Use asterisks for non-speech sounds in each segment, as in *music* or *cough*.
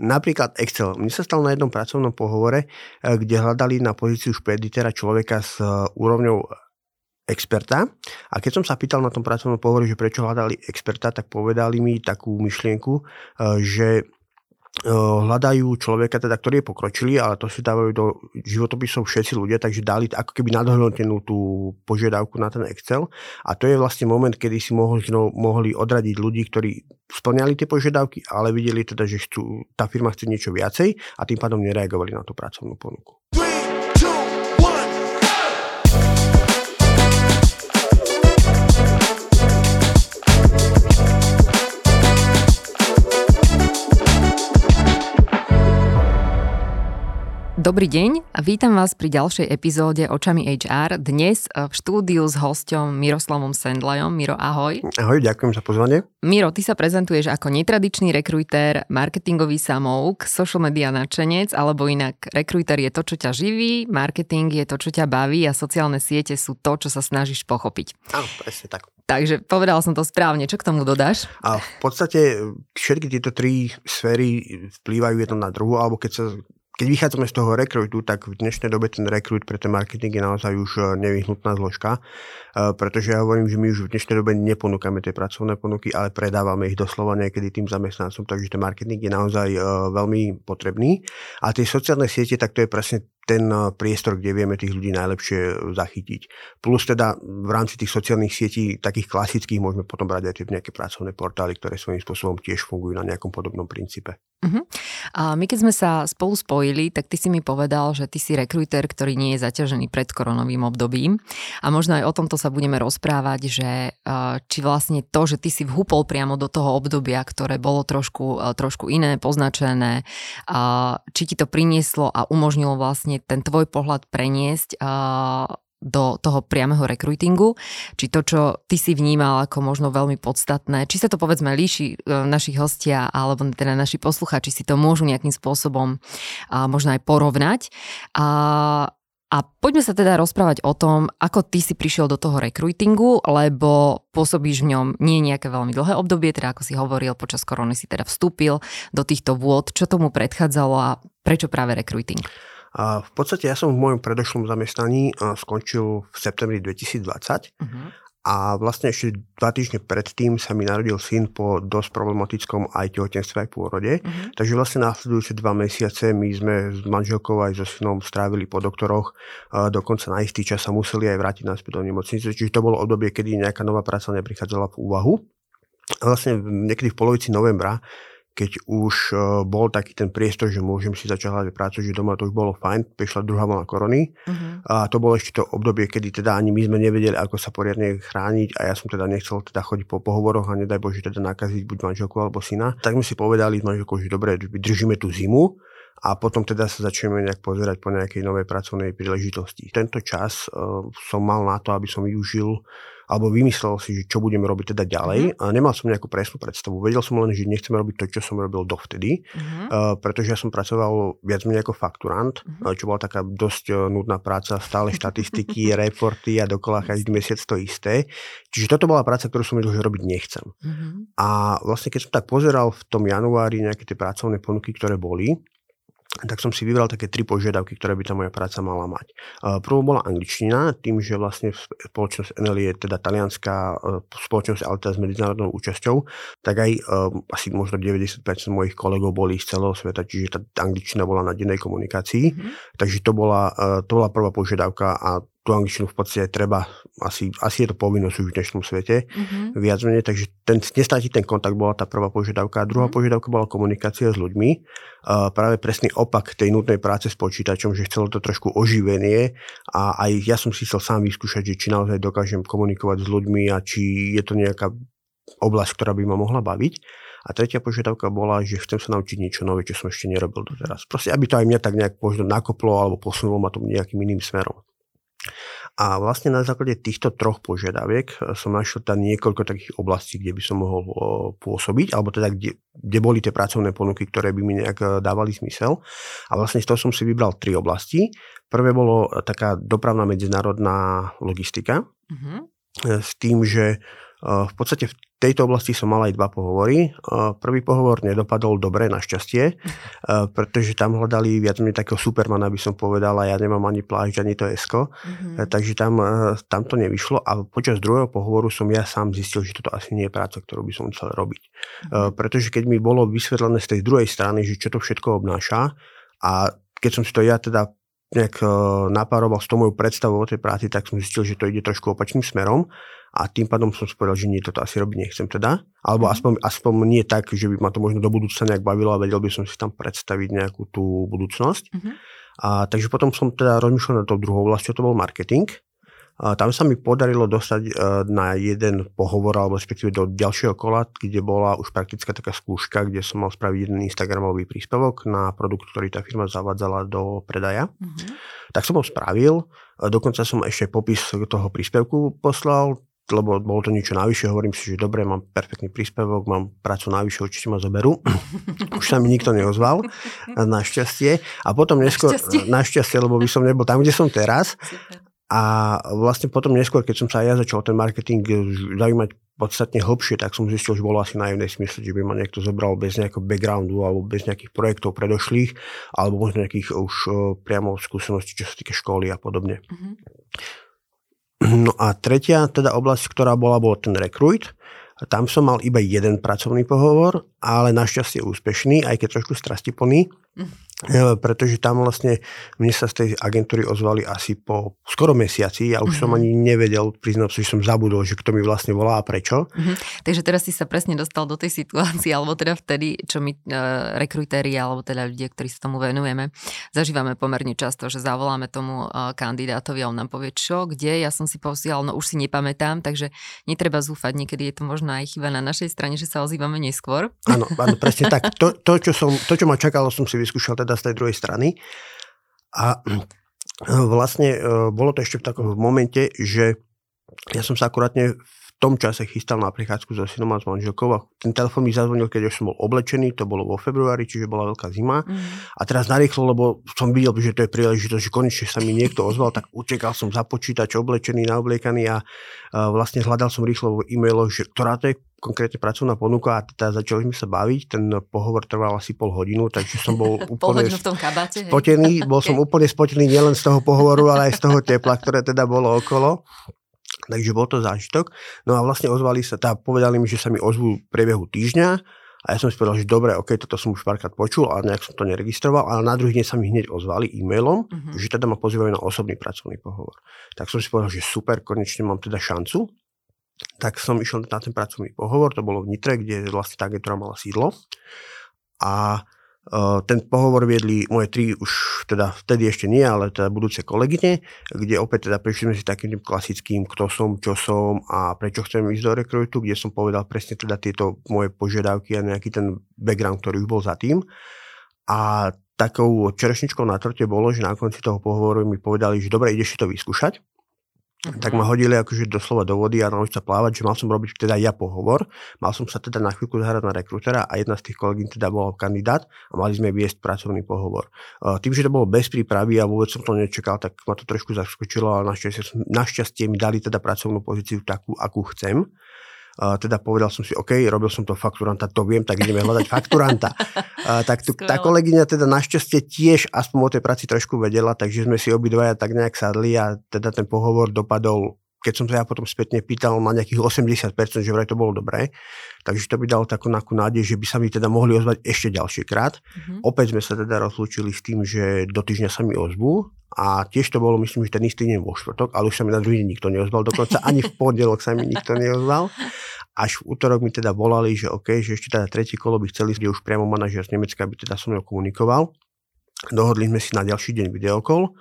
Napríklad Excel. Mne sa stalo na jednom pracovnom pohovore, kde hľadali na pozíciu špeditera človeka s úrovňou experta. A keď som sa pýtal na tom pracovnom pohovore, že prečo hľadali experta, tak povedali mi takú myšlienku, e, že hľadajú človeka, teda, ktorý je pokročilý, ale to si dávajú do životopisov všetci ľudia, takže dali ako keby nadhodnotenú tú požiadavku na ten Excel. A to je vlastne moment, kedy si mohli, no, mohli odradiť ľudí, ktorí splňali tie požiadavky, ale videli teda, že chcú, tá firma chce niečo viacej a tým pádom nereagovali na tú pracovnú ponuku. Dobrý deň a vítam vás pri ďalšej epizóde Očami HR. Dnes v štúdiu s hosťom Miroslavom Sendlajom. Miro, ahoj. Ahoj, ďakujem za pozvanie. Miro, ty sa prezentuješ ako netradičný rekruter, marketingový samouk, social media nadšenec, alebo inak rekruter je to, čo ťa živí, marketing je to, čo ťa baví a sociálne siete sú to, čo sa snažíš pochopiť. Áno, presne tak. Takže povedal som to správne. Čo k tomu dodáš? A v podstate všetky tieto tri sféry vplývajú jedno na druhú, alebo keď sa keď vychádzame z toho rekrutu, tak v dnešnej dobe ten rekrut pre ten marketing je naozaj už e, nevyhnutná zložka, e, pretože ja hovorím, že my už v dnešnej dobe neponúkame tie pracovné ponuky, ale predávame ich doslova niekedy tým zamestnancom, takže ten marketing je naozaj e, veľmi potrebný. A tie sociálne siete, tak to je presne ten priestor, kde vieme tých ľudí najlepšie zachytiť. Plus teda v rámci tých sociálnych sietí, takých klasických, môžeme potom brať aj tie nejaké pracovné portály, ktoré svojím spôsobom tiež fungujú na nejakom podobnom princípe. Uh-huh. A my keď sme sa spolu spojili, tak ty si mi povedal, že ty si rekruter, ktorý nie je zaťažený pred koronovým obdobím. A možno aj o tomto sa budeme rozprávať, že eh, či vlastne to, že ty si vhupol priamo do toho obdobia, ktoré bolo trošku, eh, trošku iné, poznačené, či ti to prinieslo a umožnilo vlastne ten tvoj pohľad preniesť do toho priameho rekrutingu, či to, čo ty si vnímal ako možno veľmi podstatné, či sa to povedzme líši e, našich hostia alebo teda naši posluchači si to môžu nejakým spôsobom možno aj porovnať. A, a poďme sa teda rozprávať o tom, ako ty si prišiel do toho rekrutingu, lebo pôsobíš v ňom nie nejaké veľmi dlhé obdobie, teda ako si hovoril, počas korony si teda vstúpil do týchto vôd, čo tomu predchádzalo a prečo práve rekruting? A v podstate ja som v mojom predošlom zamestnaní skončil v septembri 2020 uh-huh. a vlastne ešte dva týždne predtým sa mi narodil syn po dosť problematickom aj tehotenstve aj pôrode. Uh-huh. Takže vlastne následujúce dva mesiace my sme s manželkou aj so synom strávili po doktoroch. Dokonca na istý čas sa museli aj vrátiť naspäť do nemocnice. Čiže to bolo obdobie, kedy nejaká nová práca neprichádzala v úvahu. A vlastne niekedy v polovici novembra keď už e, bol taký ten priestor, že môžem si začať hľadať prácu, že doma to už bolo fajn, prišla druhá vlna korony uh-huh. a to bolo ešte to obdobie, kedy teda ani my sme nevedeli, ako sa poriadne chrániť a ja som teda nechcel teda chodiť po pohovoroch a nedaj Bože teda nakaziť buď manželku alebo syna. Tak sme si povedali s manželkou, že dobre, držíme tú zimu a potom teda sa začneme nejak pozerať po nejakej novej pracovnej príležitosti. Tento čas uh, som mal na to, aby som využil alebo vymyslel si, že čo budeme robiť teda ďalej. Uh-huh. A nemal som nejakú presnú predstavu. Vedel som len, že nechceme robiť to, čo som robil dovtedy, uh-huh. uh, pretože ja som pracoval viac menej ako fakturant, uh-huh. čo bola taká dosť uh, nudná práca, stále štatistiky, *laughs* reporty a dokola každý mesiac to isté. Čiže toto bola práca, ktorú som vedel, že robiť nechcem. Uh-huh. A vlastne keď som tak pozeral v tom januári nejaké tie pracovné ponuky, ktoré boli, tak som si vybral také tri požiadavky, ktoré by tá moja práca mala mať. Prvou bola angličtina, tým, že vlastne spoločnosť NL je teda talianská e, spoločnosť, ale teda s medzinárodnou účasťou, tak aj um, asi možno 90% mojich kolegov boli z celého sveta, čiže tá angličtina bola na dennej komunikácii. Mm-hmm. Takže to bola, to bola prvá požiadavka a tú angličtinu v podstate treba, asi, asi je to povinnosť už v dnešnom svete, mm-hmm. viac menej, takže ten, nestrátiť ten kontakt bola tá prvá požiadavka. A druhá mm-hmm. požiadavka bola komunikácia s ľuďmi. Uh, práve presný opak tej nutnej práce s počítačom, že chcelo to trošku oživenie a aj ja som si chcel sám vyskúšať, že či naozaj dokážem komunikovať s ľuďmi a či je to nejaká oblasť, ktorá by ma mohla baviť. A tretia požiadavka bola, že chcem sa naučiť niečo nové, čo som ešte nerobil doteraz. Proste, aby to aj mňa tak nejak možno nakoplo alebo posunulo ma to nejakým iným smerom. A vlastne na základe týchto troch požiadaviek eh, som našiel tam niekoľko takých oblastí, kde by som mohol eh, pôsobiť, alebo teda kde, kde boli tie pracovné ponuky, ktoré by mi nejak eh, dávali zmysel. A vlastne z toho som si vybral tri oblasti. Prvé bolo taká dopravná medzinárodná logistika, mm-hmm. s tým, že v podstate v tejto oblasti som mal aj dva pohovory. Prvý pohovor nedopadol dobre, našťastie, pretože tam hľadali viac menej takého supermana, by som povedal, a ja nemám ani plášť, ani to esko, mm-hmm. takže tam, tam to nevyšlo a počas druhého pohovoru som ja sám zistil, že toto asi nie je práca, ktorú by som chcel robiť. Mm-hmm. Pretože keď mi bolo vysvetlené z tej druhej strany, že čo to všetko obnáša a keď som si to ja teda nejak napároval s tou mojou predstavou o tej práci, tak som zistil, že to ide trošku opačným smerom a tým pádom som si povedal, že nie, toto asi robiť nechcem teda. Alebo mm. aspoň, aspoň nie tak, že by ma to možno do budúcna nejak bavilo a vedel by som si tam predstaviť nejakú tú budúcnosť. Mm-hmm. A, takže potom som teda rozmýšľal na tou druhou vlastne, to bol marketing. Tam sa mi podarilo dostať e, na jeden pohovor, alebo respektíve do ďalšieho kola, kde bola už praktická taká skúška, kde som mal spraviť jeden Instagramový príspevok na produkt, ktorý tá firma zavadzala do predaja. Mm-hmm. Tak som ho spravil, dokonca som ešte popis toho príspevku poslal, lebo bolo to niečo navyše, hovorím si, že dobre, mám perfektný príspevok, mám prácu navyše, určite ma zoberú. *laughs* Už sa mi nikto neozval, *laughs* našťastie. A potom neskôr, našťastie. našťastie, lebo by som nebol tam, kde som teraz. A vlastne potom neskôr, keď som sa ja začal ten marketing zaujímať podstatne hlbšie, tak som zistil, že bolo asi naivné smysl, že by ma niekto zobral bez nejakého backgroundu alebo bez nejakých projektov predošlých, alebo možno nejakých už priamo skúseností, čo sa týka školy a podobne. Mm-hmm. No a tretia teda oblasť, ktorá bola, bol ten rekruit. Tam som mal iba jeden pracovný pohovor, ale našťastie úspešný, aj keď trošku strastiplný. E, pretože tam vlastne mne sa z tej agentúry ozvali asi po skoro mesiaci. Ja už mm-hmm. som ani nevedel, priznať že som zabudol, že kto mi vlastne volá a prečo. Mm-hmm. Takže teraz si sa presne dostal do tej situácie, alebo teda vtedy, čo my e, rekrutéri, alebo teda ľudia, ktorí sa tomu venujeme, zažívame pomerne často, že zavoláme tomu e, kandidátovi a on nám povie, čo, kde, ja som si posielal, no už si nepamätám, takže netreba zúfať, niekedy je to možno aj chyba na našej strane, že sa ozývame neskôr. Áno, áno presne tak. To, to, čo som, to, čo ma čakalo, som si vyskúšal teda teda z tej druhej strany. A vlastne e, bolo to ešte v takom momente, že ja som sa akurátne v tom čase chystal na prichádzku so synom a s manželkou a ten telefon mi zazvonil, keď už som bol oblečený, to bolo vo februári, čiže bola veľká zima. Mm. A teraz narýchlo, lebo som videl, že to je príležitosť, že konečne sa mi niekto ozval, tak utekal som za počítač oblečený, naobliekaný a, a vlastne hľadal som rýchlo v e-mailoch, že ktorá to je konkrétne pracovná ponuka a teda začali sme sa baviť. Ten pohovor trval asi pol hodinu, takže som bol *laughs* úplne v tom kabáte, spotený. *laughs* Bol som úplne spotený nielen z toho pohovoru, ale aj z toho tepla, ktoré teda bolo okolo. Takže bol to zážitok. No a vlastne ozvali sa, tá povedali mi, že sa mi ozvú v priebehu týždňa a ja som si povedal, že dobre, ok, toto som už párkrát počul, ale nejak som to neregistroval, ale na druhý deň sa mi hneď ozvali e-mailom, uh-huh. že teda ma pozývajú na osobný pracovný pohovor. Tak som si povedal, že super, konečne mám teda šancu. Tak som išiel na ten pracovný pohovor, to bolo v Nitre, kde vlastne tá agentúra mala sídlo. A ten pohovor viedli moje tri už teda vtedy ešte nie, ale teda budúce kolegyne, kde opäť teda prišli sme si takým tým klasickým, kto som, čo som a prečo chcem ísť do rekrutu, kde som povedal presne teda tieto moje požiadavky a nejaký ten background, ktorý už bol za tým. A takou čerešničkou na torte bolo, že na konci toho pohovoru mi povedali, že dobre, ideš si to vyskúšať. Uh-huh. Tak ma hodili akože doslova do vody a naučiť sa plávať, že mal som robiť teda ja pohovor. Mal som sa teda na chvíľku zahrať na rekrutera a jedna z tých kolegín teda bola kandidát a mali sme viesť pracovný pohovor. Tým, že to bolo bez prípravy a vôbec som to nečakal, tak ma to trošku zaskočilo, ale našťastie, našťastie mi dali teda pracovnú pozíciu takú, akú chcem. Uh, teda povedal som si, OK, robil som to fakturanta, to viem, tak ideme hľadať fakturanta. Uh, tak tu, tá kolegyňa teda našťastie tiež aspoň o tej práci trošku vedela, takže sme si obidvaja tak nejak sadli a teda ten pohovor dopadol keď som sa ja potom spätne pýtal na nejakých 80%, že vraj to bolo dobré. Takže to by dalo takú nakú nádej, že by sa mi teda mohli ozvať ešte ďalší krát. Mm-hmm. Opäť sme sa teda rozlúčili s tým, že do týždňa sa mi ozvú a tiež to bolo, myslím, že ten istý deň vo štvrtok, ale už sa mi na druhý deň nikto neozval, dokonca ani v pondelok sa mi nikto neozval. Až v útorok mi teda volali, že OK, že ešte teda tretí kolo by chceli, kde už priamo manažer z Nemecka by teda so mnou komunikoval. Dohodli sme si na ďalší deň videokol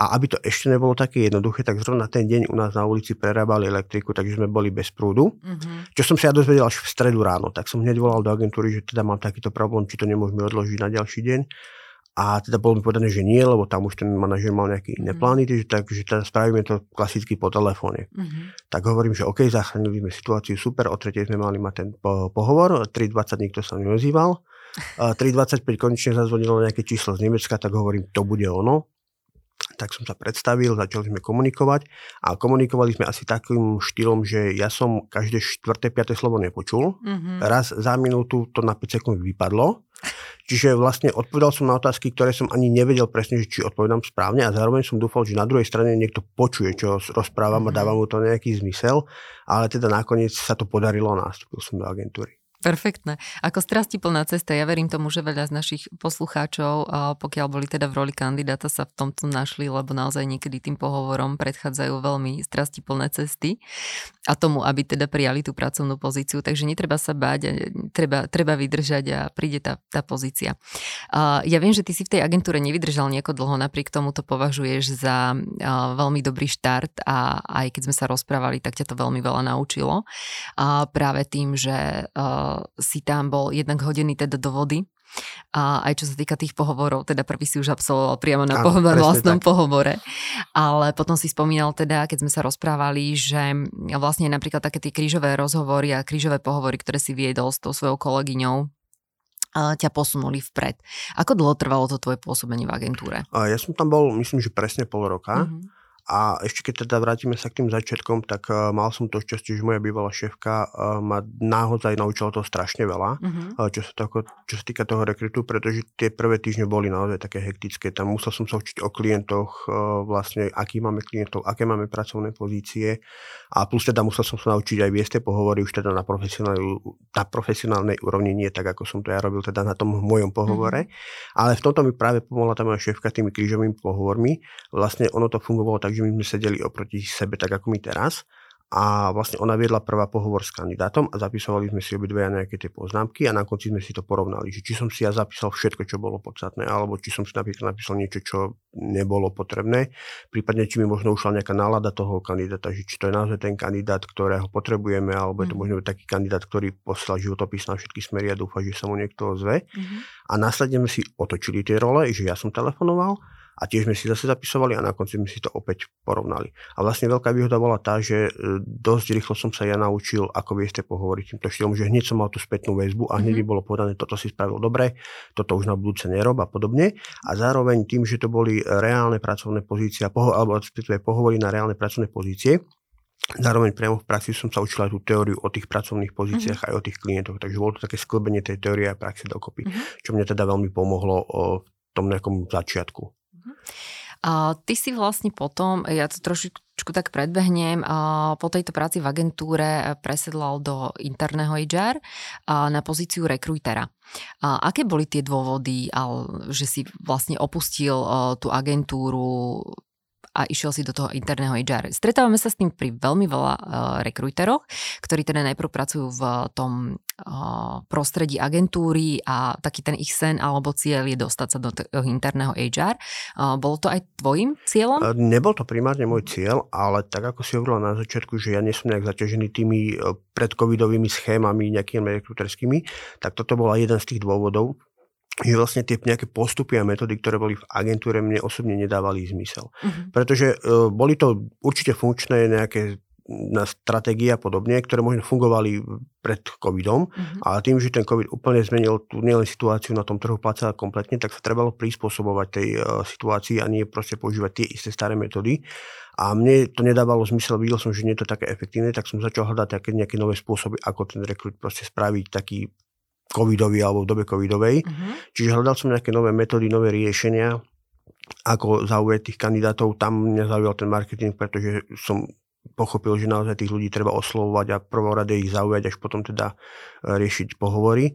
a aby to ešte nebolo také jednoduché, tak zrovna ten deň u nás na ulici prerábali elektriku, takže sme boli bez prúdu. Mm-hmm. Čo som sa ja dozvedel až v stredu ráno, tak som hneď volal do agentúry, že teda mám takýto problém, či to nemôžeme odložiť na ďalší deň. A teda bolo mi povedané, že nie, lebo tam už ten manažer mal nejaké iné mm-hmm. plány, takže, takže teda spravíme to klasicky po telefóne. Mm-hmm. Tak hovorím, že OK, zachránili sme situáciu, super, o tretej sme mali mať ten po- pohovor, 3.20 nikto sa neozýval. 3.25 konečne zazvonilo nejaké číslo z Nemecka, tak hovorím, to bude ono tak som sa predstavil, začali sme komunikovať a komunikovali sme asi takým štýlom, že ja som každé štvrté, piaté slovo nepočul. Mm-hmm. Raz za minútu to na 5 sekúnd vypadlo. Čiže vlastne odpovedal som na otázky, ktoré som ani nevedel presne, či odpovedám správne a zároveň som dúfal, že na druhej strane niekto počuje, čo rozprávam a dáva mu to nejaký zmysel, ale teda nakoniec sa to podarilo a nastúpil som do agentúry. Perfektné. Ako strastiplná cesta, ja verím tomu, že veľa z našich poslucháčov, pokiaľ boli teda v roli kandidáta, sa v tomto našli, lebo naozaj niekedy tým pohovorom predchádzajú veľmi strastiplné cesty a tomu, aby teda prijali tú pracovnú pozíciu. Takže netreba sa báť, treba, treba vydržať a príde tá, tá pozícia. Ja viem, že ty si v tej agentúre nevydržal nejako dlho, napriek tomu to považuješ za veľmi dobrý štart a aj keď sme sa rozprávali, tak ťa to veľmi veľa naučilo. A práve tým, že si tam bol jednak hodený teda do vody, a aj čo sa týka tých pohovorov, teda prvý si už absolvoval priamo na, Áno, pohovor, vlastnom tak. pohovore. Ale potom si spomínal teda, keď sme sa rozprávali, že vlastne napríklad také tie krížové rozhovory a krížové pohovory, ktoré si viedol s tou svojou kolegyňou, ťa posunuli vpred. Ako dlho trvalo to tvoje pôsobenie v agentúre? Ja som tam bol, myslím, že presne pol roka. Mm-hmm. A ešte keď teda vrátime sa k tým začiatkom, tak uh, mal som to šťastie, že moja bývalá šéfka uh, ma naozaj naučila to strašne veľa, uh-huh. uh, čo, sa toho, čo sa týka toho rekrutu, pretože tie prvé týždne boli naozaj také hektické. Tam musel som sa učiť o klientoch, uh, vlastne aký máme klientov, aké máme pracovné pozície a plus teda musel som sa naučiť aj viesť pohovory už teda na profesionálnej, na profesionálnej úrovni, nie tak, ako som to ja robil teda na tom mojom pohovore. Uh-huh. Ale v tomto mi práve pomohla tá moja šéfka tými krížovými pohovormi. Vlastne ono to fungovalo tak, že my sme sedeli oproti sebe tak ako my teraz a vlastne ona viedla prvá pohovor s kandidátom a zapisovali sme si obidve nejaké tie poznámky a na konci sme si to porovnali, že či som si ja zapísal všetko, čo bolo podstatné, alebo či som si napríklad napísal niečo, čo nebolo potrebné, prípadne či mi možno ušla nejaká nálada toho kandidáta, že či to je naozaj ten kandidát, ktorého potrebujeme, alebo je to mhm. možno taký kandidát, ktorý poslal životopis na všetky smery a dúfa, že sa mu niekto ozve. Mm-hmm. A následne sme si otočili tie role, že ja som telefonoval a tiež sme si zase zapisovali a na konci sme si to opäť porovnali. A vlastne veľká výhoda bola tá, že e, dosť rýchlo som sa ja naučil, ako vieste pohovoriť týmto štýlom, že hneď som mal tú spätnú väzbu a hneď mm-hmm. bolo povedané, toto si spravil dobre, toto už na budúce nerob a podobne. A zároveň tým, že to boli reálne pracovné pozície, alebo pohovory na reálne pracovné pozície, Zároveň priamo v praxi som sa učil aj tú teóriu o tých pracovných pozíciách mm-hmm. aj o tých klientoch, takže bolo to také sklbenie tej teórie a praxe dokopy, mm-hmm. čo mne teda veľmi pomohlo v tom nejakom začiatku. A ty si vlastne potom, ja to trošičku tak predbehnem, a po tejto práci v agentúre presedlal do interného HR a na pozíciu rekrutera. A aké boli tie dôvody, že si vlastne opustil tú agentúru a išiel si do toho interného HR. Stretávame sa s tým pri veľmi veľa uh, rekrúteroch, ktorí teda najprv pracujú v tom uh, prostredí agentúry a taký ten ich sen alebo cieľ je dostať sa do toho interného HR. Uh, bolo to aj tvojim cieľom? Nebol to primárne môj cieľ, ale tak ako si hovorila na začiatku, že ja nie som nejak zaťažený tými predcovidovými schémami nejakými rekruterskými, tak toto bola jeden z tých dôvodov, že vlastne tie nejaké postupy a metódy, ktoré boli v agentúre, mne osobne nedávali zmysel. Uh-huh. Pretože uh, boli to určite funkčné nejaké na stratégie a podobne, ktoré možno fungovali pred covidom, uh-huh. ale tým, že ten covid úplne zmenil tú nielen situáciu na tom trhu práce kompletne, tak sa trebalo prispôsobovať tej uh, situácii a nie proste používať tie isté staré metódy. A mne to nedávalo zmysel, videl som, že nie je to také efektívne, tak som začal hľadať také nejaké nové spôsoby, ako ten rekrut proste spraviť taký covidový alebo v dobe covidovej. Uh-huh. Čiže hľadal som nejaké nové metódy, nové riešenia, ako zaujať tých kandidátov. Tam mňa zaujal ten marketing, pretože som pochopil, že naozaj tých ľudí treba oslovovať a prvorade ich zaujať, až potom teda e, riešiť pohovory.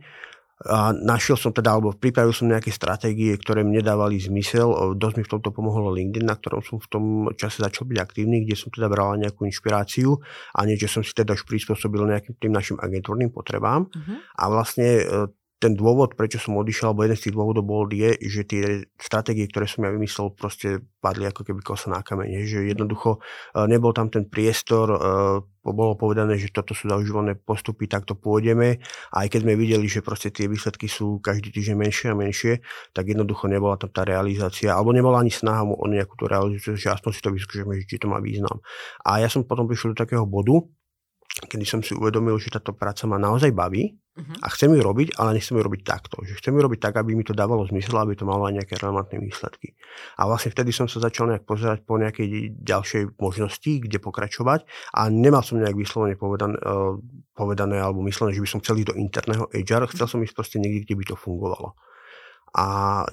A našiel som teda, alebo pripravil som nejaké stratégie, ktoré mne dávali zmysel. Dosť mi v tomto pomohlo LinkedIn, na ktorom som v tom čase začal byť aktívny, kde som teda bral nejakú inšpiráciu a niečo som si teda už prispôsobil nejakým tým našim agentúrnym potrebám. Uh-huh. A vlastne e, ten dôvod, prečo som odišiel, alebo jeden z tých dôvodov bol, je, že tie stratégie, ktoré som ja vymyslel, proste padli ako keby kosa na kamene. Že jednoducho e, nebol tam ten priestor, e, bolo povedané, že toto sú zaužívané postupy, tak to pôjdeme. A aj keď sme videli, že proste tie výsledky sú každý týždeň menšie a menšie, tak jednoducho nebola tam tá realizácia, alebo nebola ani snaha o nejakú tú realizáciu, že aspoň si to vyskúšame, či to má význam. A ja som potom prišiel do takého bodu, kedy som si uvedomil, že táto práca ma naozaj baví uh-huh. a chcem ju robiť, ale nechcem ju robiť takto. Že chcem ju robiť tak, aby mi to dávalo zmysel, aby to malo aj nejaké relevantné výsledky. A vlastne vtedy som sa začal nejak pozerať po nejakej ďalšej možnosti, kde pokračovať a nemal som nejak vyslovene povedané, uh, povedané alebo myslené, že by som chcel ísť do interného HR, chcel som ísť proste niekde, kde by to fungovalo. A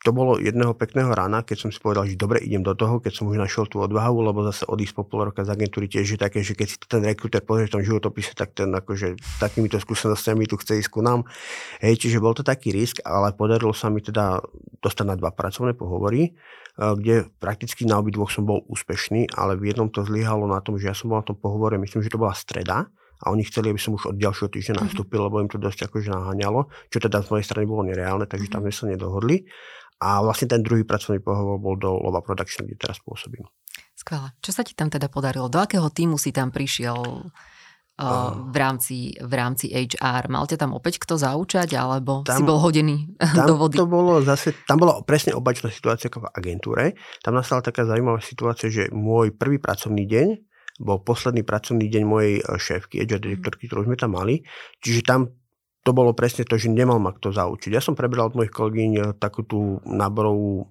to bolo jedného pekného rána, keď som si povedal, že dobre, idem do toho, keď som už našiel tú odvahu, lebo zase odísť po pol roka z agentúry tiež je také, že keď si ten rekruter pozrie v tom životopise, tak ten akože takýmito skúsenostiami tu chce ísť ku nám. Hej, čiže bol to taký risk, ale podarilo sa mi teda dostať na dva pracovné pohovory, eh, kde prakticky na obidvoch som bol úspešný, ale v jednom to zlyhalo na tom, že ja som bol na tom pohovore, myslím, že to bola streda, a oni chceli, aby som už od ďalšieho týždňa mhm. nastúpil, lebo im to dosť akože naháňalo, čo teda z mojej strany bolo nereálne, takže tam sme sa nedohodli. A vlastne ten druhý pracovný pohovor bol do Lova Production, kde teraz pôsobím. Skvelé. Čo sa ti tam teda podarilo? Do akého týmu si tam prišiel uh, v, rámci, v rámci HR? Mal ťa tam opäť kto zaučať, alebo tam, si bol hodený *laughs* tam do vody? To bolo zase, tam bola presne opačná situácia ako v agentúre. Tam nastala taká zaujímavá situácia, že môj prvý pracovný deň bol posledný pracovný deň mojej šéfky, HR direktorky, ktorú sme tam mali. Čiže tam to bolo presne to, že nemal ma kto zaučiť. Ja som prebral od mojich kolegyň eh, takú tú náborovú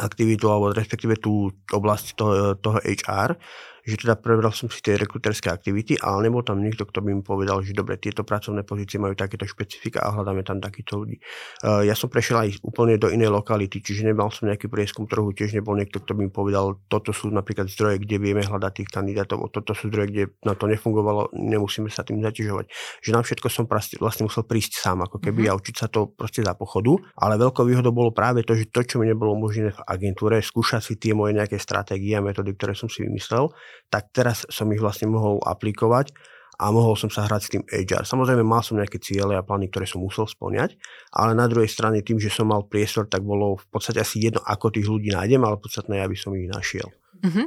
aktivitu, alebo respektíve tú oblasť toho, toho HR, že teda prebral som si tie rekruterské aktivity, ale nebol tam nikto, kto by mi povedal, že dobre, tieto pracovné pozície majú takéto špecifika a hľadáme tam takýchto ľudí. Uh, ja som prešiel aj úplne do inej lokality, čiže nemal som nejaký prieskum trhu, tiež nebol niekto, kto by mi povedal, toto sú napríklad zdroje, kde vieme hľadať tých kandidátov, toto sú zdroje, kde na to nefungovalo, nemusíme sa tým zaťažovať. Že na všetko som vlastne musel prísť sám, ako keby mm-hmm. a učiť sa to proste za pochodu, ale veľkou výhodou bolo práve to, že to, čo mi nebolo možné v agentúre, skúšať si tie moje nejaké stratégie a metódy, ktoré som si vymyslel, tak teraz som ich vlastne mohol aplikovať a mohol som sa hrať s tým HR. Samozrejme mal som nejaké ciele a plány, ktoré som musel splňať, ale na druhej strane tým, že som mal priestor, tak bolo v podstate asi jedno, ako tých ľudí nájdem, ale podstatné aby som ich našiel. Mm-hmm.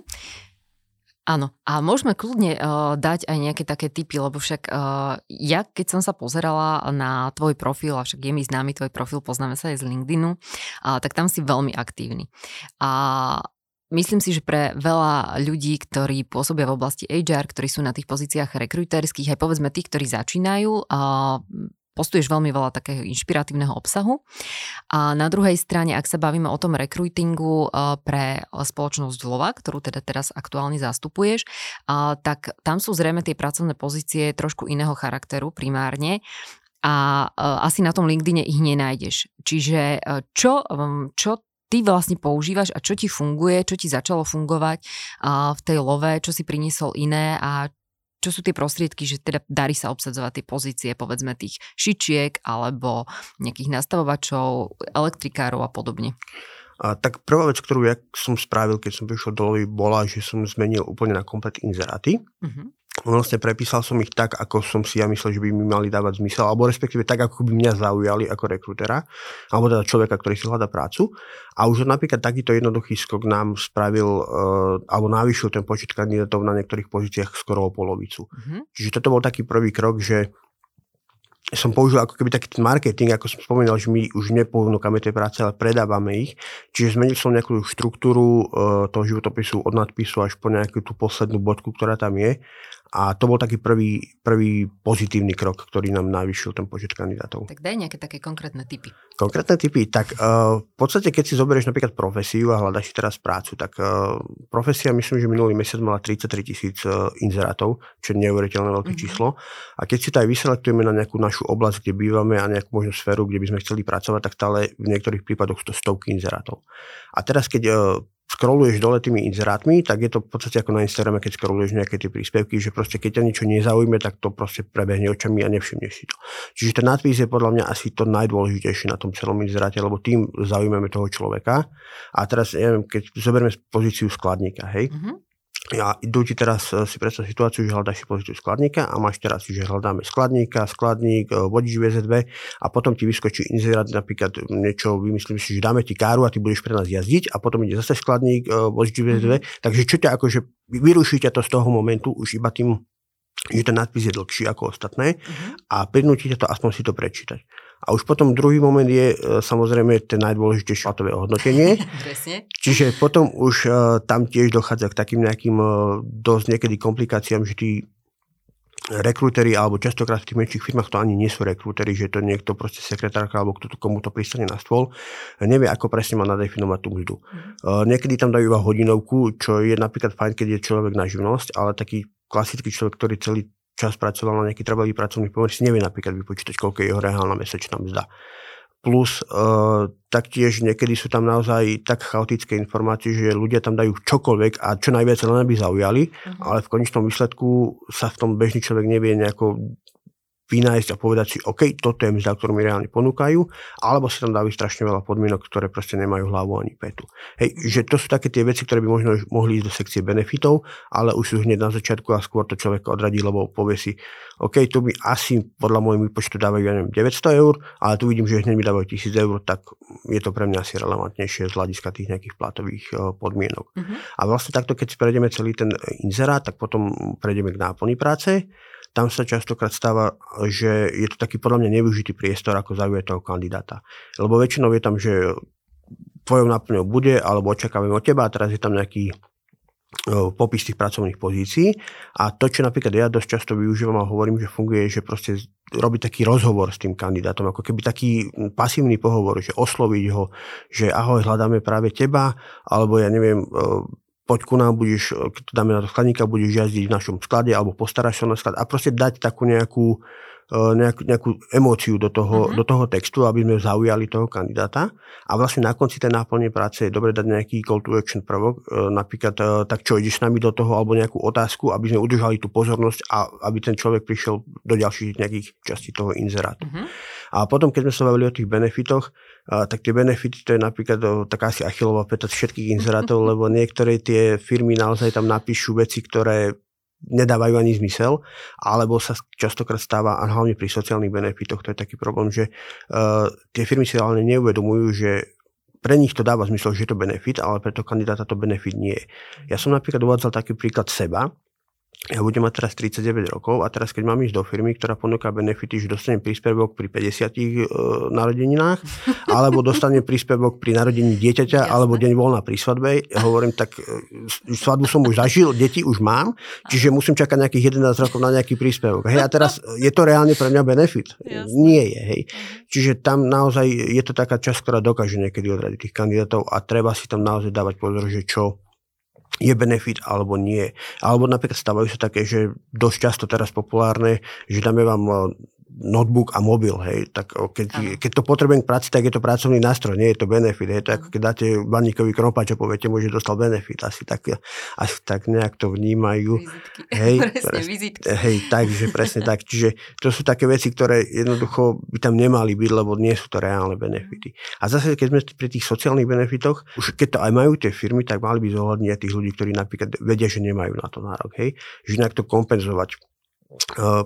Áno, a môžeme kľudne uh, dať aj nejaké také typy, lebo však uh, ja, keď som sa pozerala na tvoj profil, a však je mi známy tvoj profil, poznáme sa aj z LinkedInu, uh, tak tam si veľmi aktívny. A Myslím si, že pre veľa ľudí, ktorí pôsobia v oblasti HR, ktorí sú na tých pozíciách rekruterských, aj povedzme tých, ktorí začínajú, postuješ veľmi veľa takého inšpiratívneho obsahu. A na druhej strane, ak sa bavíme o tom rekrutingu pre spoločnosť Lova, ktorú teda teraz aktuálne zastupuješ, tak tam sú zrejme tie pracovné pozície trošku iného charakteru primárne a asi na tom LinkedIne ich nenájdeš. Čiže čo, čo ty vlastne používaš a čo ti funguje, čo ti začalo fungovať v tej love, čo si priniesol iné a čo sú tie prostriedky, že teda darí sa obsadzovať tie pozície, povedzme tých šičiek alebo nejakých nastavovačov, elektrikárov a podobne. A, tak prvá vec, ktorú ja som spravil, keď som prišiel do Lovy, bola, že som zmenil úplne na komplet inzeráty. Uh-huh vlastne prepísal som ich tak, ako som si ja myslel, že by mi mali dávať zmysel, alebo respektíve tak, ako by mňa zaujali ako rekrutera, alebo teda človeka, ktorý si hľadá prácu. A už napríklad takýto jednoduchý skok nám spravil, uh, alebo navýšil ten počet kandidátov na niektorých pozíciách skoro o polovicu. Mm-hmm. Čiže toto bol taký prvý krok, že som použil ako keby taký ten marketing, ako som spomínal, že my už neponúkame tie práce, ale predávame ich. Čiže zmenil som nejakú štruktúru uh, toho životopisu od nadpisu až po nejakú tú poslednú bodku, ktorá tam je a to bol taký prvý, prvý pozitívny krok, ktorý nám navýšil ten počet kandidátov. Tak daj nejaké také konkrétne typy. Konkrétne typy? Tak uh, v podstate, keď si zoberieš napríklad profesiu a hľadaš teraz prácu, tak uh, profesia myslím, že minulý mesiac mala 33 tisíc uh, inzerátov, čo je neuveriteľné veľké mm-hmm. číslo. A keď si to aj vyselektujeme na nejakú našu oblasť, kde bývame a nejakú možnú sféru, kde by sme chceli pracovať, tak stále v niektorých prípadoch to stovky inzerátov. A teraz, keď uh, scrolluješ dole tými inzerátmi, tak je to v podstate ako na Instagrame, keď scrolluješ nejaké tie príspevky, že proste keď ťa niečo nezaujme, tak to proste prebehne očami a nevšimneš si to. Čiže ten nadpis je podľa mňa asi to najdôležitejšie na tom celom inzeráte, lebo tým zaujímame toho človeka. A teraz, neviem, keď zoberieme pozíciu skladníka, hej, mm-hmm ja idú ti teraz si predstav situáciu, že hľadáš si pozíciu skladníka a máš teraz, že hľadáme skladníka, skladník, eh, vodič VZB a potom ti vyskočí inzerát napríklad niečo, vymyslím si, že dáme ti káru a ty budeš pre nás jazdiť a potom ide zase skladník, eh, vodič VZB, mm-hmm. takže čo ťa akože vyruší ťa to z toho momentu už iba tým, že ten nadpis je dlhší ako ostatné mm-hmm. a prinúti ťa to aspoň si to prečítať. A už potom druhý moment je e, samozrejme ten najdôležitejšie platové ohodnotenie. *laughs* Čiže potom už e, tam tiež dochádza k takým nejakým e, dosť niekedy komplikáciám, že ty rekrúteri, alebo častokrát v tých menších firmách to ani nie sú rekrúteri, že to niekto proste sekretárka alebo kto to, komu to pristane na stôl, nevie, ako presne má nadefinovať tú mzdu. Mm. Niekedy tam dajú iba hodinovku, čo je napríklad fajn, keď je človek na živnosť, ale taký klasický človek, ktorý celý čas pracoval na nejaký trvalý pracovný pomer, si nevie napríklad vypočítať, koľko je jeho reálna mesečná mzda. Plus uh, taktiež niekedy sú tam naozaj tak chaotické informácie, že ľudia tam dajú čokoľvek a čo najviac len aby zaujali, uh-huh. ale v konečnom výsledku sa v tom bežný človek nevie nejako vynájsť a povedať si, OK, toto je mzda, ktorú mi reálne ponúkajú, alebo si tam dávajú strašne veľa podmienok, ktoré proste nemajú hlavu ani petu. Hej, že to sú také tie veci, ktoré by možno mohli ísť do sekcie benefitov, ale už sú hneď na začiatku a skôr to človek odradí, lebo povie si, OK, tu mi asi podľa môjho výpočtu dávajú, ja neviem, 900 eur, ale tu vidím, že hneď mi dávajú 1000 eur, tak je to pre mňa asi relevantnejšie z hľadiska tých nejakých platových eh, podmienok. Uh-huh. A vlastne takto, keď si prejdeme celý ten inzerát, tak potom prejdeme k náplni práce tam sa častokrát stáva, že je to taký podľa mňa nevyužitý priestor, ako zaujať toho kandidáta. Lebo väčšinou je tam, že tvojou náplňou bude, alebo očakávame od teba a teraz je tam nejaký popis tých pracovných pozícií a to, čo napríklad ja dosť často využívam a hovorím, že funguje, že proste robiť taký rozhovor s tým kandidátom, ako keby taký pasívny pohovor, že osloviť ho, že ahoj, hľadáme práve teba, alebo ja neviem, poď ku nám, budeš, keď to dáme na to skladníka, budeš jazdiť v našom sklade alebo postaráš sa na sklad a proste dať takú nejakú, e, nejakú, nejakú emóciu do toho, uh-huh. do toho textu, aby sme zaujali toho kandidáta. A vlastne na konci tej náplne práce je dobre dať nejaký call to action prvok, e, napríklad tak čo, ideš s nami do toho, alebo nejakú otázku, aby sme udržali tú pozornosť a aby ten človek prišiel do ďalších nejakých častí toho inzerátu. Uh-huh. A potom, keď sme sa bavili o tých benefitoch, tak tie benefity to je napríklad taká asi achilová peta všetkých inzerátov, *laughs* lebo niektoré tie firmy naozaj tam napíšu veci, ktoré nedávajú ani zmysel, alebo sa častokrát stáva, a hlavne pri sociálnych benefitoch, to je taký problém, že uh, tie firmy si ale neuvedomujú, že pre nich to dáva zmysel, že je to benefit, ale pre toho kandidáta to benefit nie je. Ja som napríklad uvádzal taký príklad seba, ja budem mať teraz 39 rokov a teraz keď mám ísť do firmy, ktorá ponúka benefity, že dostanem príspevok pri 50 e, narodeninách, *laughs* alebo dostanem príspevok pri narodení dieťaťa, Jasne. alebo deň voľna pri svadbe, ja hovorím, tak e, svadbu som už zažil, deti už mám, čiže musím čakať nejakých 11 rokov na nejaký príspevok. Hej, a teraz je to reálne pre mňa benefit? Jasne. Nie je, hej. Mhm. Čiže tam naozaj je to taká časť, ktorá dokáže niekedy odradiť tých kandidátov a treba si tam naozaj dávať pozor, že čo je benefit alebo nie. Alebo napríklad stávajú sa také, že dosť často teraz populárne, že dáme vám notebook a mobil, hej, tak keď, keď to potrebujem k práci, tak je to pracovný nástroj, nie je to benefit, hej, tak keď dáte baníkový krompáč a poviete mu, že dostal benefit, asi tak, asi tak nejak to vnímajú. Vizitky. *laughs* Hej, presne, vizitky. Hej, takže presne tak, čiže to sú také veci, ktoré jednoducho by tam nemali byť, lebo nie sú to reálne benefity. A zase, keď sme pri tých sociálnych benefitoch, už keď to aj majú tie firmy, tak mali by zohľadniť tých ľudí, ktorí napríklad vedia, že nemajú na to nárok, hej, že nejak to kompenzovať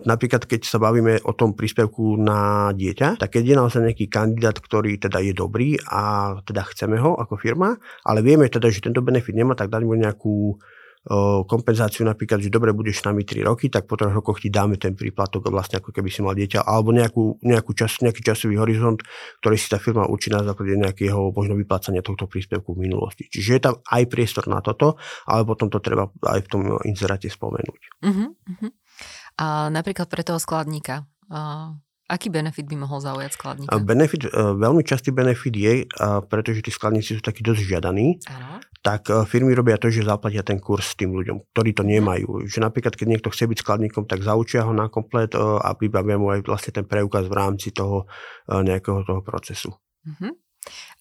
Napríklad, keď sa bavíme o tom príspevku na dieťa, tak keď je naozaj nejaký kandidát, ktorý teda je dobrý a teda chceme ho ako firma, ale vieme teda, že tento benefit nemá, tak dať mu nejakú kompenzáciu napríklad, že dobre budeš s nami 3 roky, tak po 3 rokoch ti dáme ten príplatok vlastne ako keby si mal dieťa, alebo nejakú, nejakú čas, nejaký časový horizont, ktorý si tá firma učí na základe nejakého možno vyplácania tohto príspevku v minulosti. Čiže je tam aj priestor na toto, ale potom to treba aj v tom inzeráte spomenúť. Uh-huh, uh-huh. A napríklad pre toho skladníka, aký benefit by mohol zaujať skladníka? Benefit, e, veľmi častý benefit je, pretože tí skladníci sú takí dosť žiadaní, ano. tak e, firmy robia to, že zaplatia ten kurz tým ľuďom, ktorí to nemajú. Že napríklad, keď niekto chce byť skladníkom, tak zaučia ho na komplet e, a vybavia mu aj vlastne ten preukaz v rámci toho nejakého toho procesu. Uh-huh.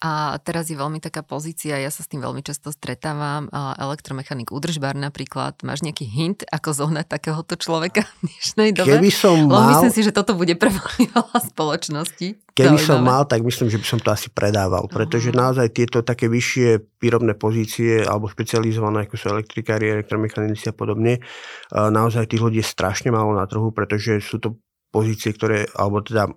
A teraz je veľmi taká pozícia, ja sa s tým veľmi často stretávam, elektromechanik údržbár napríklad. Máš nejaký hint, ako zohnať takéhoto človeka v dnešnej dobe? Keby som mal... myslím si, že toto bude veľa spoločnosti. Keby Zaujímavé. som mal, tak myslím, že by som to asi predával, pretože uh-huh. naozaj tieto také vyššie výrobné pozície alebo špecializované, ako sú elektrikári, elektromechanici a podobne, naozaj tých ľudí je strašne málo na trhu, pretože sú to pozície, ktoré, alebo teda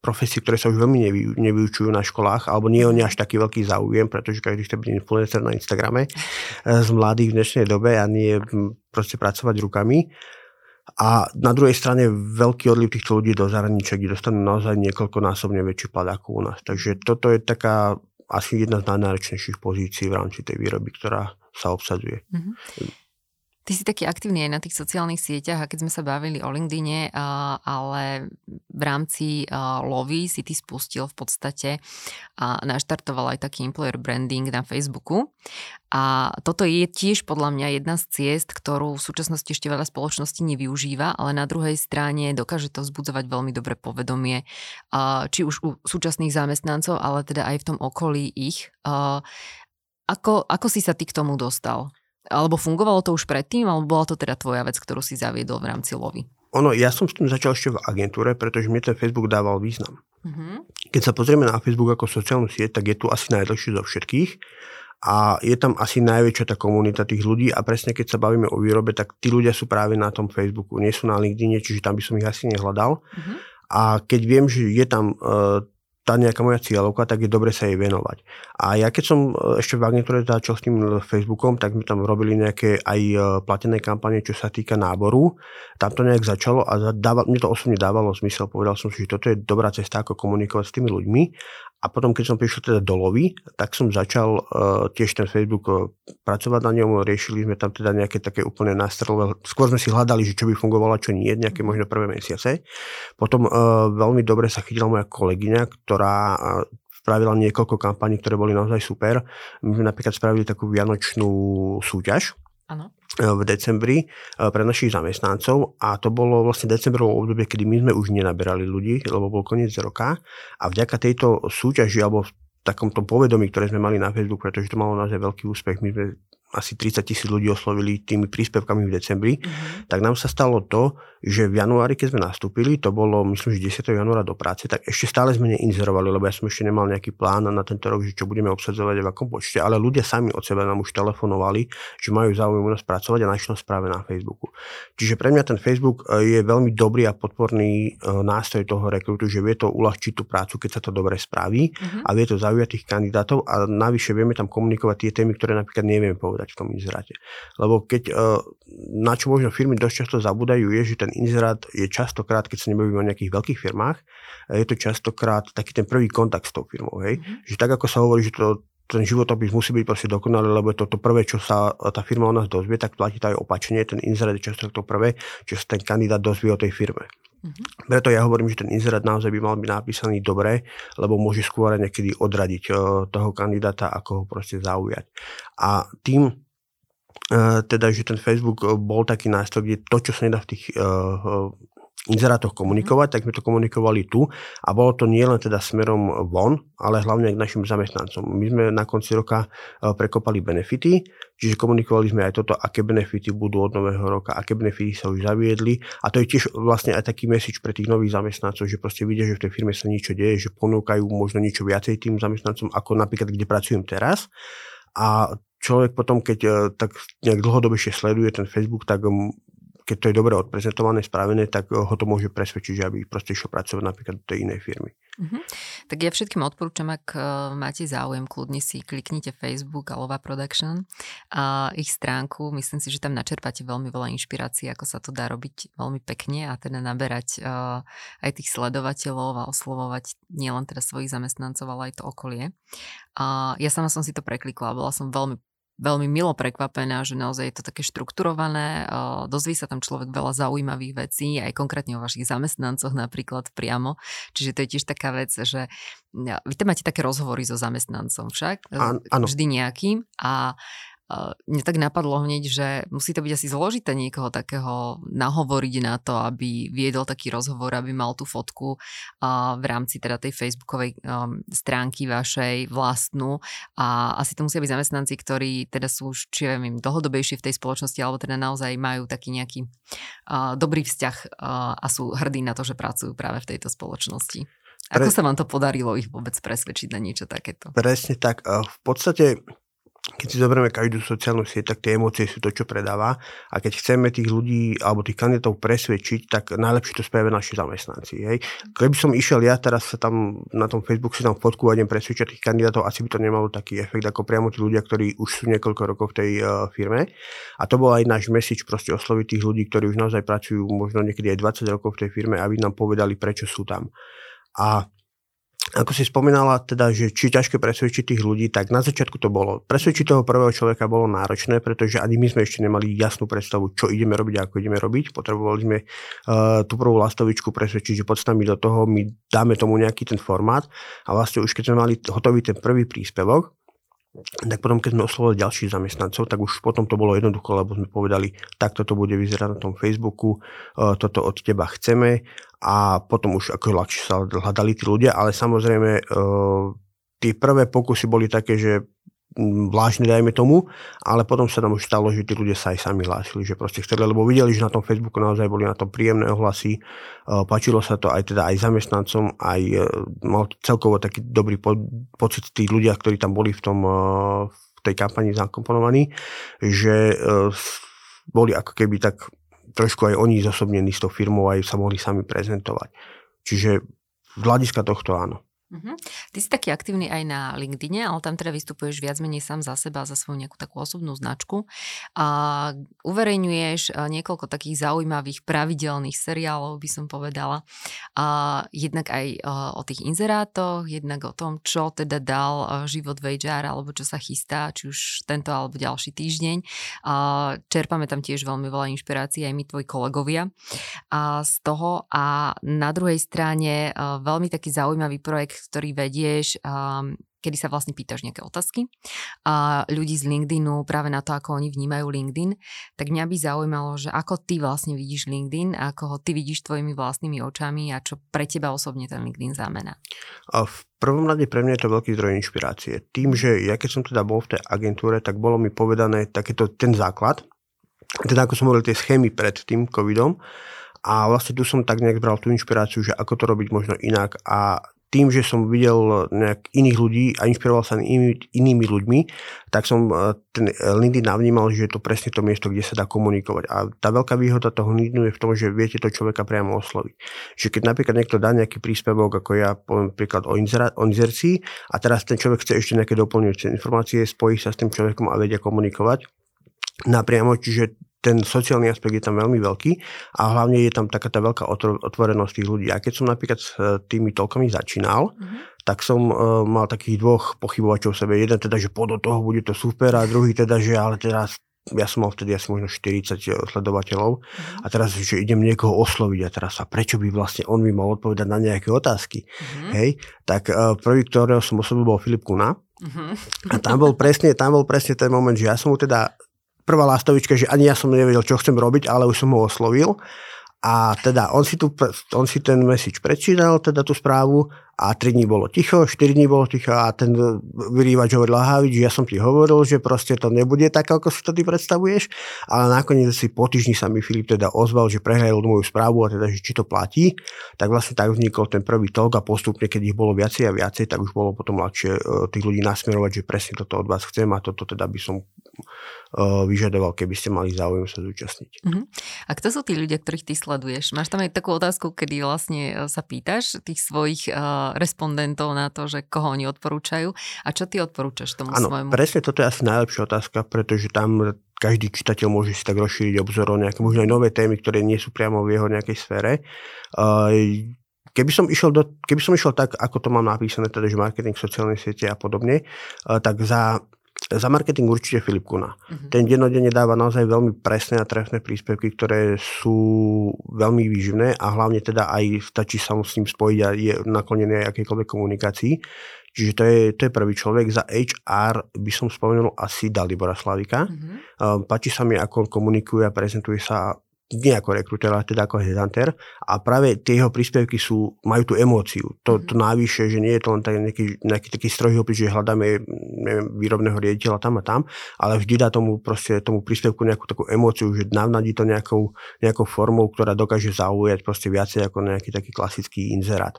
profesie, ktoré sa už veľmi nevy, nevyučujú na školách, alebo nie je o až taký veľký záujem, pretože každý chce byť influencer na Instagrame eh, z mladých v dnešnej dobe a nie proste pracovať rukami. A na druhej strane veľký odliv týchto ľudí do zahraničia, kde dostanú naozaj niekoľkonásobne väčší plat ako u nás. Takže toto je taká asi jedna z najnáročnejších pozícií v rámci tej výroby, ktorá sa obsadzuje. Mm-hmm. Ty si taký aktívny aj na tých sociálnych sieťach a keď sme sa bavili o LinkedIne, ale v rámci Lovy si ty spustil v podstate a naštartoval aj taký employer branding na Facebooku. A toto je tiež podľa mňa jedna z ciest, ktorú v súčasnosti ešte veľa spoločností nevyužíva, ale na druhej strane dokáže to vzbudzovať veľmi dobre povedomie, či už u súčasných zamestnancov, ale teda aj v tom okolí ich. Ako, ako si sa ty k tomu dostal? Alebo fungovalo to už predtým, alebo bola to teda tvoja vec, ktorú si zaviedol v rámci lovy? Ono, ja som s tým začal ešte v agentúre, pretože mne ten Facebook dával význam. Uh-huh. Keď sa pozrieme na Facebook ako sociálnu sieť, tak je tu asi najdlhšie zo všetkých a je tam asi najväčšia tá komunita tých ľudí a presne keď sa bavíme o výrobe, tak tí ľudia sú práve na tom Facebooku, nie sú na LinkedIn, čiže tam by som ich asi nehľadal. Uh-huh. A keď viem, že je tam uh, tá nejaká moja cieľovka, tak je dobre sa jej venovať. A ja keď som e, ešte v agentúre začal s tým Facebookom, tak sme tam robili nejaké aj e, platené kampane, čo sa týka náboru. Tam to nejak začalo a dával, mne to osobne dávalo zmysel. Povedal som si, že toto je dobrá cesta, ako komunikovať s tými ľuďmi a potom, keď som prišiel teda do Lovy, tak som začal uh, tiež ten Facebook uh, pracovať na ňom. Riešili sme tam teda nejaké také úplne nástrelové. Skôr sme si hľadali, že čo by fungovalo, čo nie, nejaké možno prvé mesiace. Potom uh, veľmi dobre sa chytila moja kolegyňa, ktorá uh, spravila niekoľko kampaní, ktoré boli naozaj super. My sme napríklad spravili takú vianočnú súťaž, Ano. E, v decembri e, pre našich zamestnancov a to bolo vlastne decembrovo obdobie, kedy my sme už nenaberali ľudí, lebo bol koniec roka a vďaka tejto súťaži alebo v takomto povedomí, ktoré sme mali na Facebook, pretože to malo naozaj veľký úspech, my sme asi 30 tisíc ľudí oslovili tými príspevkami v decembri, mm-hmm. tak nám sa stalo to, že v januári, keď sme nastúpili, to bolo myslím, že 10. januára do práce, tak ešte stále sme neinzerovali, lebo ja som ešte nemal nejaký plán na tento rok, že čo budeme obsadzovať v akom počte, ale ľudia sami od seba nám už telefonovali, že majú záujem u nás pracovať a našli nás práve na Facebooku. Čiže pre mňa ten Facebook e, je veľmi dobrý a podporný e, nástroj toho rekrutu, že vie to uľahčiť tú prácu, keď sa to dobre spraví mm-hmm. a vie to zaujať tých kandidátov a navyše vieme tam komunikovať tie témy, ktoré napríklad nevieme povedať povedať v tom inzeráte. Lebo keď, e, na čo možno firmy dosť často zabúdajú, je, že ten inzerát je častokrát, keď sa nebavíme o nejakých veľkých firmách, je to častokrát taký ten prvý kontakt s tou firmou. Hej? Mm-hmm. Že tak ako sa hovorí, že to, ten životopis musí byť proste dokonalý, lebo je to to prvé, čo sa tá firma o nás dozvie, tak platí to aj opačne. Ten inzerát je často to prvé, čo sa ten kandidát dozvie o tej firme. Mm-hmm. Preto ja hovorím, že ten inzerát naozaj by mal byť napísaný dobre, lebo môže skôr niekedy odradiť uh, toho kandidáta, ako ho proste zaujať. A tým, uh, teda, že ten Facebook bol taký nástroj, kde to, čo sa nedá v tých inzerátoch komunikovať, tak sme to komunikovali tu a bolo to nielen teda smerom von, ale hlavne k našim zamestnancom. My sme na konci roka e, prekopali benefity, čiže komunikovali sme aj toto, aké benefity budú od nového roka, aké benefity sa už zaviedli a to je tiež vlastne aj taký message pre tých nových zamestnancov, že proste vidia, že v tej firme sa niečo deje, že ponúkajú možno niečo viacej tým zamestnancom, ako napríklad kde pracujem teraz. A človek potom, keď e, tak nejak dlhodobejšie sleduje ten Facebook, tak keď to je dobre odprezentované, spravené, tak ho to môže presvedčiť, že aby proste išiel pracovať napríklad do tej inej firmy. Uh-huh. Tak ja všetkým odporúčam, ak uh, máte záujem, kľudne si kliknite Facebook Alova Production a ich stránku. Myslím si, že tam načerpáte veľmi veľa inšpirácií, ako sa to dá robiť veľmi pekne a teda naberať uh, aj tých sledovateľov a oslovovať nielen teda svojich zamestnancov, ale aj to okolie. A ja sama som si to preklikla, bola som veľmi veľmi milo prekvapená, že naozaj je to také štrukturované, dozví sa tam človek veľa zaujímavých vecí, aj konkrétne o vašich zamestnancoch napríklad priamo. Čiže to je tiež taká vec, že vy tam máte také rozhovory so zamestnancom však, Áno. vždy nejakým a mne tak napadlo hneď, že musí to byť asi zložité niekoho takého nahovoriť na to, aby viedol taký rozhovor, aby mal tú fotku v rámci teda tej facebookovej um, stránky vašej vlastnú a asi to musia byť zamestnanci, ktorí teda sú už, či viem, dlhodobejšie v tej spoločnosti alebo teda naozaj majú taký nejaký dobrý vzťah a sú hrdí na to, že pracujú práve v tejto spoločnosti. Ako Pre... sa vám to podarilo ich vôbec presvedčiť na niečo takéto? Presne tak. V podstate keď si zoberieme každú sociálnu sieť, tak tie emócie sú to, čo predáva. A keď chceme tých ľudí alebo tých kandidátov presvedčiť, tak najlepšie to spravia naši zamestnanci. Hej. Keby som išiel ja teraz sa tam na tom Facebook si tam fotku a idem presvedčať tých kandidátov, asi by to nemalo taký efekt ako priamo tí ľudia, ktorí už sú niekoľko rokov v tej uh, firme. A to bol aj náš message proste osloviť tých ľudí, ktorí už naozaj pracujú možno niekedy aj 20 rokov v tej firme, aby nám povedali, prečo sú tam. A ako si spomínala, teda, že či ťažké presvedčiť tých ľudí, tak na začiatku to bolo. Presvedčiť toho prvého človeka bolo náročné, pretože ani my sme ešte nemali jasnú predstavu, čo ideme robiť a ako ideme robiť. Potrebovali sme uh, tú prvú lastovičku presvedčiť, že podstavíme do toho, my dáme tomu nejaký ten formát a vlastne už keď sme mali hotový ten prvý príspevok, tak potom, keď sme oslovili ďalších zamestnancov, tak už potom to bolo jednoducho, lebo sme povedali, takto to bude vyzerať na tom Facebooku, e, toto od teba chceme. A potom už ako ľahšie sa hľadali tí ľudia, ale samozrejme e, tie prvé pokusy boli také, že vlážne, dajme tomu, ale potom sa nám už stalo, že tí ľudia sa aj sami hlásili, že proste chceli, lebo videli, že na tom Facebooku naozaj boli na tom príjemné ohlasy, e, páčilo sa to aj teda aj zamestnancom, aj e, mal celkovo taký dobrý po, pocit tí ľudia, ktorí tam boli v tom e, v tej kampani zakomponovaní, že boli ako keby tak trošku aj oni zosobnení s tou firmou aj sa mohli sami prezentovať. Čiže z hľadiska tohto áno. Uh-huh. Ty si taký aktívny aj na LinkedIne, ale tam teda vystupuješ viac menej sám za seba, za svoju nejakú takú osobnú značku. A uverejňuješ niekoľko takých zaujímavých pravidelných seriálov, by som povedala. A jednak aj o tých inzerátoch, jednak o tom, čo teda dal život v HR, alebo čo sa chystá, či už tento alebo ďalší týždeň. A čerpame tam tiež veľmi veľa inšpirácií, aj my, tvoji kolegovia. A z toho a na druhej strane veľmi taký zaujímavý projekt, ktorý vedieš, um, kedy sa vlastne pýtaš nejaké otázky a ľudí z LinkedInu práve na to, ako oni vnímajú LinkedIn, tak mňa by zaujímalo, že ako ty vlastne vidíš LinkedIn, ako ho ty vidíš tvojimi vlastnými očami a čo pre teba osobne ten LinkedIn znamená. A v prvom rade pre mňa je to veľký zdroj inšpirácie. Tým, že ja keď som teda bol v tej agentúre, tak bolo mi povedané takéto ten základ, teda ako som hovoril tie schémy pred tým covidom, a vlastne tu som tak nejak bral tú inšpiráciu, že ako to robiť možno inak a tým, že som videl nejak iných ľudí a inšpiroval sa inými, inými ľuďmi, tak som e, ten LinkedIn navnímal, že je to presne to miesto, kde sa dá komunikovať. A tá veľká výhoda toho LinkedInu je v tom, že viete to človeka priamo osloviť. Že keď napríklad niekto dá nejaký príspevok, ako ja poviem príklad o, inzera, o inzercii, a teraz ten človek chce ešte nejaké doplňujúce informácie, spojí sa s tým človekom a vedia komunikovať napriamo, čiže ten sociálny aspekt je tam veľmi veľký a hlavne je tam taká tá veľká otvorenosť tých ľudí. A keď som napríklad s e, tými toľkami začínal, mm-hmm. tak som uh, mal takých dvoch pochybovačov sebe. Jeden teda, že po do toho bude to super a druhý teda, že ale teraz ja som mal vtedy asi možno 40 e, sledovateľov mm-hmm. a teraz, že idem niekoho osloviť a teraz a prečo by vlastne on mi mal odpovedať na nejaké otázky. Mm-hmm. Hej, tak uh, prvý, ktorého som oslovil, bol Filip Kuna. Mm-hmm. A tam bol presne, tam bol presne ten moment, že ja som mu teda prvá lastovička, že ani ja som nevedel, čo chcem robiť, ale už som ho oslovil. A teda on si, tu, on si ten message prečítal, teda tú správu a 3 dní bolo ticho, 4 dní bolo ticho a ten vyrývač hovoril Lahavič, že ja som ti hovoril, že proste to nebude tak, ako si to ty predstavuješ, ale nakoniec si po týždni sa mi Filip teda ozval, že prehľadil moju správu a teda, že či to platí, tak vlastne tak vznikol ten prvý tok a postupne, keď ich bolo viacej a viacej, tak už bolo potom ľahšie e, tých ľudí nasmerovať, že presne toto od vás chcem a toto teda by som vyžadoval, keby ste mali záujem sa zúčastniť. Uh-huh. A kto sú tí ľudia, ktorých ty sleduješ? Máš tam aj takú otázku, kedy vlastne e, sa pýtaš tých svojich respondentov na to, že koho oni odporúčajú a čo ty odporúčaš tomu ano, svojmu? presne toto je asi najlepšia otázka, pretože tam každý čitateľ môže si tak rozšíriť obzor o nejaké možno aj nové témy, ktoré nie sú priamo v jeho nejakej sfére. Keby som, išiel do, keby som išiel tak, ako to mám napísané, teda, že marketing, sociálne siete a podobne, tak za za marketing určite Filip Kuna. Uh-huh. Ten dennodenne dáva naozaj veľmi presné a trefné príspevky, ktoré sú veľmi výživné a hlavne teda aj stačí sa s ním spojiť a je naklonený aj akejkoľvek komunikácii. Čiže to je, to je prvý človek. Za HR by som spomenul asi Dalibora Slavika. Uh-huh. Páči sa mi, ako on komunikuje a prezentuje sa nie ako rekruter, ale teda ako headhunter. A práve tie jeho príspevky sú, majú tú emóciu. To, to mhm. návyššie, že nie je to len tak nejaký, nejaký taký strojý opis, že hľadáme neviem, výrobného riaditeľa tam a tam, ale vždy dá tomu, proste, tomu príspevku nejakú takú emóciu, že navnadí to nejakou, nejakou formou, ktorá dokáže zaujať proste viacej ako nejaký taký klasický inzerát.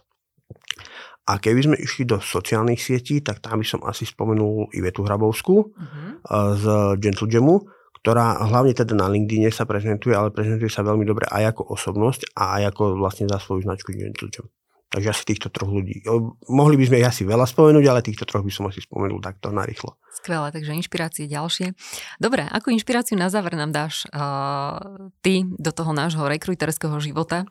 A keby sme išli do sociálnych sietí, tak tam by som asi spomenul Ivetu Hrabovskú uh-huh. z Gentle Jamu, ktorá hlavne teda na LinkedIne sa prezentuje, ale prezentuje sa veľmi dobre aj ako osobnosť a aj ako vlastne za svoju značku Gentle Takže asi týchto troch ľudí. Mohli by sme ich asi veľa spomenúť, ale týchto troch by som asi spomenul takto narýchlo. Skvelé, takže inšpirácie ďalšie. Dobre, ako inšpiráciu na záver nám dáš uh, ty do toho nášho rekruterského života?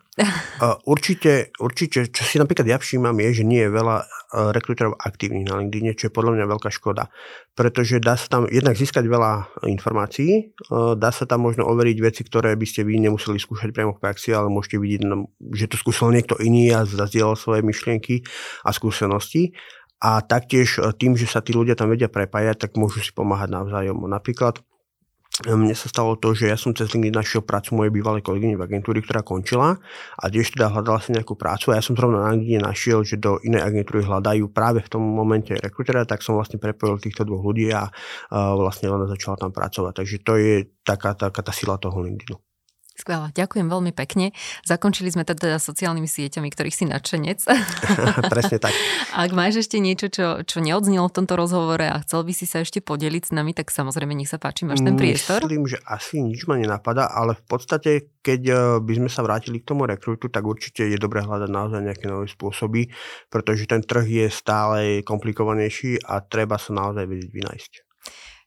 Uh, *laughs* určite, určite, čo si napríklad ja všímam, je, že nie je veľa uh, rekruterov aktívnych na LinkedIn, čo je podľa mňa veľká škoda. Pretože dá sa tam jednak získať veľa informácií, uh, dá sa tam možno overiť veci, ktoré by ste vy nemuseli skúšať priamo v praxi, ale môžete vidieť, že to skúsil niekto iný a zazdieľal svoje myšlienky a skúsenosti a taktiež e, tým, že sa tí ľudia tam vedia prepájať, tak môžu si pomáhať navzájom. Napríklad e, mne sa stalo to, že ja som cez LinkedIn našiel prácu mojej bývalej kolegyne v agentúry, ktorá končila a tiež teda hľadala si nejakú prácu a ja som zrovna na LinkedIn našiel, že do inej agentúry hľadajú práve v tom momente rekrutera, tak som vlastne prepojil týchto dvoch ľudí a uh, vlastne ona začala tam pracovať. Takže to je taká, taká tá sila toho LinkedInu. Skvelá, ďakujem veľmi pekne. Zakončili sme teda sociálnymi sieťami, ktorých si nadšenec. *laughs* Presne tak. Ak máš ešte niečo, čo, čo neodznelo v tomto rozhovore a chcel by si sa ešte podeliť s nami, tak samozrejme nech sa páči, máš ten priestor. Myslím, že asi nič ma nenapadá, ale v podstate, keď eh, by sme sa vrátili k tomu rekrutu, tak určite je dobré hľadať naozaj nejaké nové spôsoby, pretože ten trh je stále komplikovanejší a treba sa naozaj vedieť vynájsť.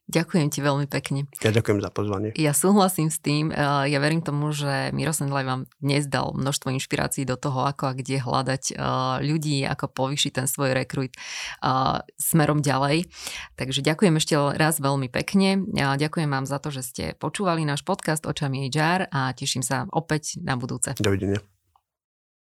Ďakujem ti veľmi pekne. Ja ďakujem za pozvanie. Ja súhlasím s tým. Ja verím tomu, že Miro Sendlaj vám dnes dal množstvo inšpirácií do toho, ako a kde hľadať ľudí, ako povýšiť ten svoj rekrut smerom ďalej. Takže ďakujem ešte raz veľmi pekne. Ja ďakujem vám za to, že ste počúvali náš podcast Očami HR a teším sa opäť na budúce. Dovidenia.